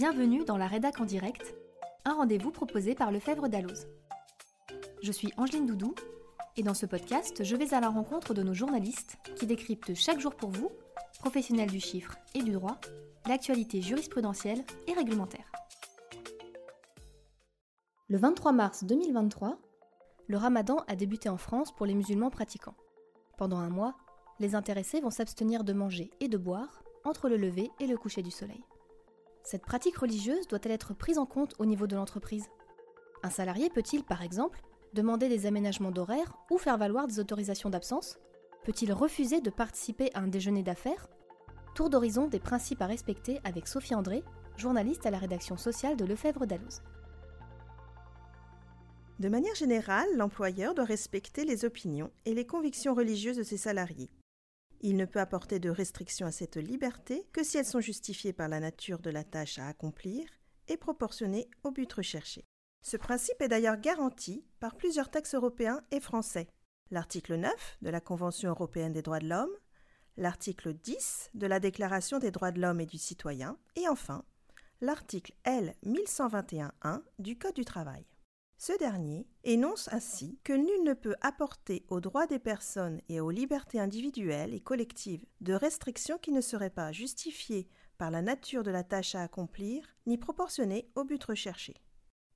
Bienvenue dans la Rédac en direct, un rendez-vous proposé par Lefebvre Dalloz. Je suis Angeline Doudou et dans ce podcast, je vais à la rencontre de nos journalistes qui décryptent chaque jour pour vous, professionnels du chiffre et du droit, l'actualité jurisprudentielle et réglementaire. Le 23 mars 2023, le ramadan a débuté en France pour les musulmans pratiquants. Pendant un mois, les intéressés vont s'abstenir de manger et de boire entre le lever et le coucher du soleil. Cette pratique religieuse doit-elle être prise en compte au niveau de l'entreprise? Un salarié peut-il, par exemple, demander des aménagements d'horaire ou faire valoir des autorisations d'absence? Peut-il refuser de participer à un déjeuner d'affaires? Tour d'horizon des principes à respecter avec Sophie André, journaliste à la rédaction sociale de Lefebvre Dalloz. De manière générale, l'employeur doit respecter les opinions et les convictions religieuses de ses salariés. Il ne peut apporter de restrictions à cette liberté que si elles sont justifiées par la nature de la tâche à accomplir et proportionnées au but recherché. Ce principe est d'ailleurs garanti par plusieurs textes européens et français. L'article 9 de la Convention européenne des droits de l'homme, l'article 10 de la Déclaration des droits de l'homme et du citoyen, et enfin l'article L 1121.1 du Code du travail. Ce dernier énonce ainsi que nul ne peut apporter aux droits des personnes et aux libertés individuelles et collectives de restrictions qui ne seraient pas justifiées par la nature de la tâche à accomplir ni proportionnées au but recherché.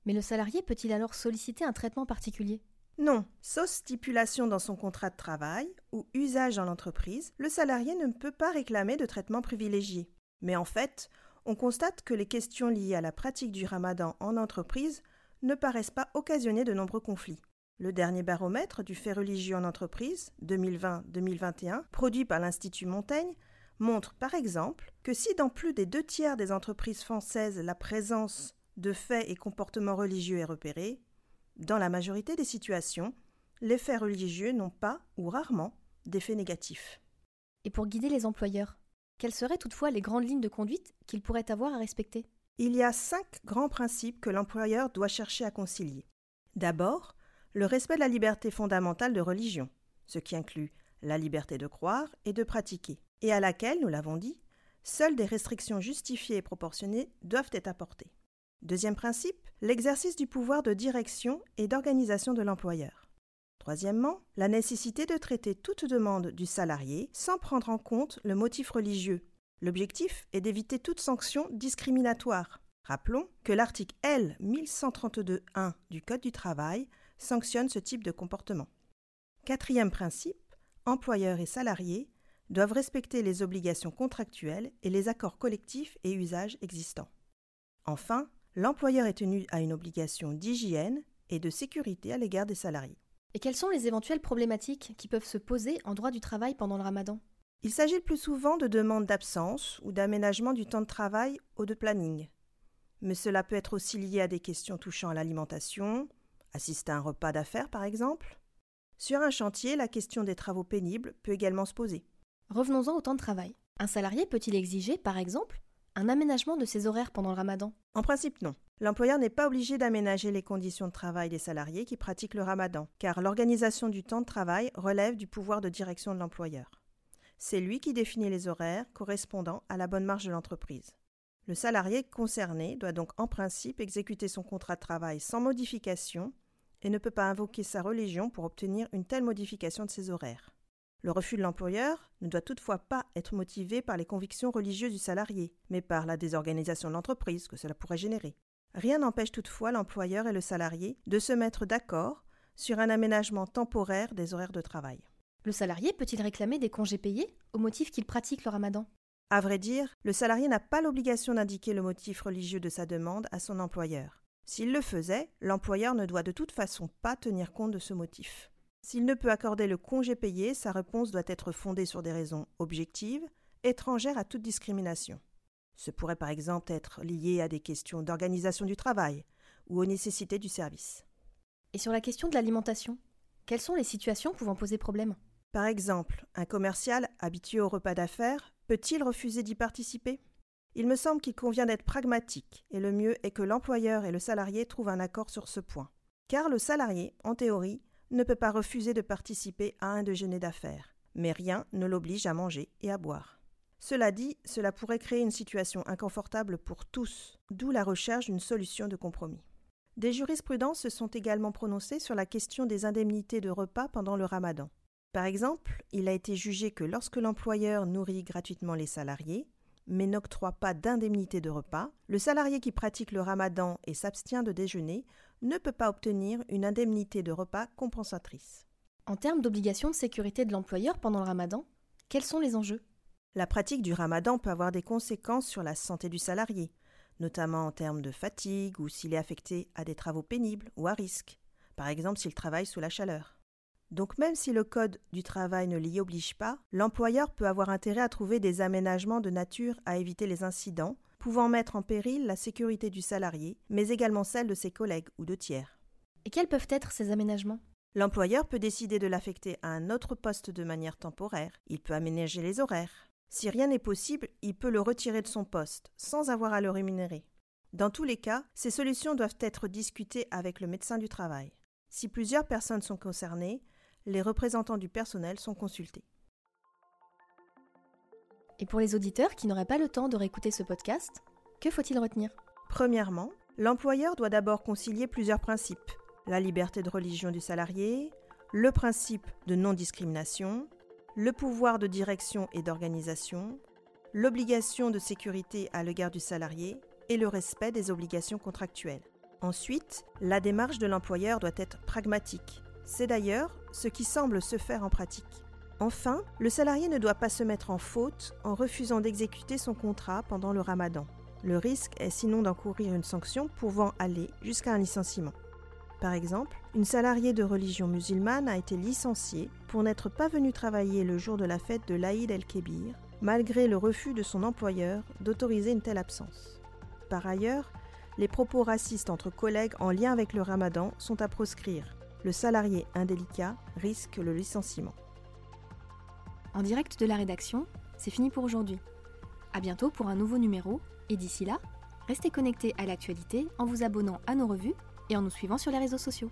Mais le salarié peut-il alors solliciter un traitement particulier? Non, sauf stipulation dans son contrat de travail ou usage dans l'entreprise, le salarié ne peut pas réclamer de traitement privilégié. Mais en fait, on constate que les questions liées à la pratique du ramadan en entreprise ne paraissent pas occasionner de nombreux conflits. Le dernier baromètre du fait religieux en entreprise, 2020-2021, produit par l'Institut Montaigne, montre par exemple que si dans plus des deux tiers des entreprises françaises la présence de faits et comportements religieux est repérée, dans la majorité des situations, les faits religieux n'ont pas ou rarement d'effets négatifs. Et pour guider les employeurs, quelles seraient toutefois les grandes lignes de conduite qu'ils pourraient avoir à respecter? Il y a cinq grands principes que l'employeur doit chercher à concilier. D'abord, le respect de la liberté fondamentale de religion, ce qui inclut la liberté de croire et de pratiquer, et à laquelle, nous l'avons dit, seules des restrictions justifiées et proportionnées doivent être apportées. Deuxième principe, l'exercice du pouvoir de direction et d'organisation de l'employeur. Troisièmement, la nécessité de traiter toute demande du salarié sans prendre en compte le motif religieux, L'objectif est d'éviter toute sanction discriminatoire. Rappelons que l'article L 1132.1 du Code du travail sanctionne ce type de comportement. Quatrième principe, employeurs et salariés doivent respecter les obligations contractuelles et les accords collectifs et usages existants. Enfin, l'employeur est tenu à une obligation d'hygiène et de sécurité à l'égard des salariés. Et quelles sont les éventuelles problématiques qui peuvent se poser en droit du travail pendant le ramadan? Il s'agit le plus souvent de demandes d'absence ou d'aménagement du temps de travail ou de planning. Mais cela peut être aussi lié à des questions touchant à l'alimentation, assister à un repas d'affaires par exemple. Sur un chantier, la question des travaux pénibles peut également se poser. Revenons-en au temps de travail. Un salarié peut-il exiger, par exemple, un aménagement de ses horaires pendant le ramadan? En principe, non. L'employeur n'est pas obligé d'aménager les conditions de travail des salariés qui pratiquent le ramadan, car l'organisation du temps de travail relève du pouvoir de direction de l'employeur. C'est lui qui définit les horaires correspondant à la bonne marge de l'entreprise. Le salarié concerné doit donc en principe exécuter son contrat de travail sans modification et ne peut pas invoquer sa religion pour obtenir une telle modification de ses horaires. Le refus de l'employeur ne doit toutefois pas être motivé par les convictions religieuses du salarié, mais par la désorganisation de l'entreprise que cela pourrait générer. Rien n'empêche toutefois l'employeur et le salarié de se mettre d'accord sur un aménagement temporaire des horaires de travail. Le salarié peut-il réclamer des congés payés au motif qu'il pratique le ramadan? À vrai dire, le salarié n'a pas l'obligation d'indiquer le motif religieux de sa demande à son employeur. S'il le faisait, l'employeur ne doit de toute façon pas tenir compte de ce motif. S'il ne peut accorder le congé payé, sa réponse doit être fondée sur des raisons objectives, étrangères à toute discrimination. Ce pourrait par exemple être lié à des questions d'organisation du travail ou aux nécessités du service. Et sur la question de l'alimentation, quelles sont les situations pouvant poser problème? Par exemple, un commercial habitué au repas d'affaires peut-il refuser d'y participer? Il me semble qu'il convient d'être pragmatique, et le mieux est que l'employeur et le salarié trouvent un accord sur ce point. Car le salarié, en théorie, ne peut pas refuser de participer à un déjeuner d'affaires, mais rien ne l'oblige à manger et à boire. Cela dit, cela pourrait créer une situation inconfortable pour tous, d'où la recherche d'une solution de compromis. Des jurisprudences se sont également prononcées sur la question des indemnités de repas pendant le ramadan. Par exemple, il a été jugé que lorsque l'employeur nourrit gratuitement les salariés, mais n'octroie pas d'indemnité de repas, le salarié qui pratique le ramadan et s'abstient de déjeuner ne peut pas obtenir une indemnité de repas compensatrice. En termes d'obligation de sécurité de l'employeur pendant le ramadan, quels sont les enjeux? La pratique du ramadan peut avoir des conséquences sur la santé du salarié, notamment en termes de fatigue ou s'il est affecté à des travaux pénibles ou à risque, par exemple s'il travaille sous la chaleur. Donc même si le Code du travail ne l'y oblige pas, l'employeur peut avoir intérêt à trouver des aménagements de nature à éviter les incidents, pouvant mettre en péril la sécurité du salarié, mais également celle de ses collègues ou de tiers. Et quels peuvent être ces aménagements? L'employeur peut décider de l'affecter à un autre poste de manière temporaire, il peut aménager les horaires, si rien n'est possible, il peut le retirer de son poste, sans avoir à le rémunérer. Dans tous les cas, ces solutions doivent être discutées avec le médecin du travail. Si plusieurs personnes sont concernées, les représentants du personnel sont consultés. Et pour les auditeurs qui n'auraient pas le temps de réécouter ce podcast, que faut-il retenir? Premièrement, l'employeur doit d'abord concilier plusieurs principes. La liberté de religion du salarié, le principe de non-discrimination, le pouvoir de direction et d'organisation, l'obligation de sécurité à l'égard du salarié et le respect des obligations contractuelles. Ensuite, la démarche de l'employeur doit être pragmatique. C'est d'ailleurs ce qui semble se faire en pratique. Enfin, le salarié ne doit pas se mettre en faute en refusant d'exécuter son contrat pendant le ramadan. Le risque est sinon d'encourir une sanction pouvant aller jusqu'à un licenciement. Par exemple, une salariée de religion musulmane a été licenciée pour n'être pas venue travailler le jour de la fête de l'Aïd el-Kébir, malgré le refus de son employeur d'autoriser une telle absence. Par ailleurs, les propos racistes entre collègues en lien avec le ramadan sont à proscrire. Le salarié indélicat risque le licenciement. En direct de la rédaction, c'est fini pour aujourd'hui. À bientôt pour un nouveau numéro, et d'ici là, restez connectés à l'actualité en vous abonnant à nos revues et en nous suivant sur les réseaux sociaux.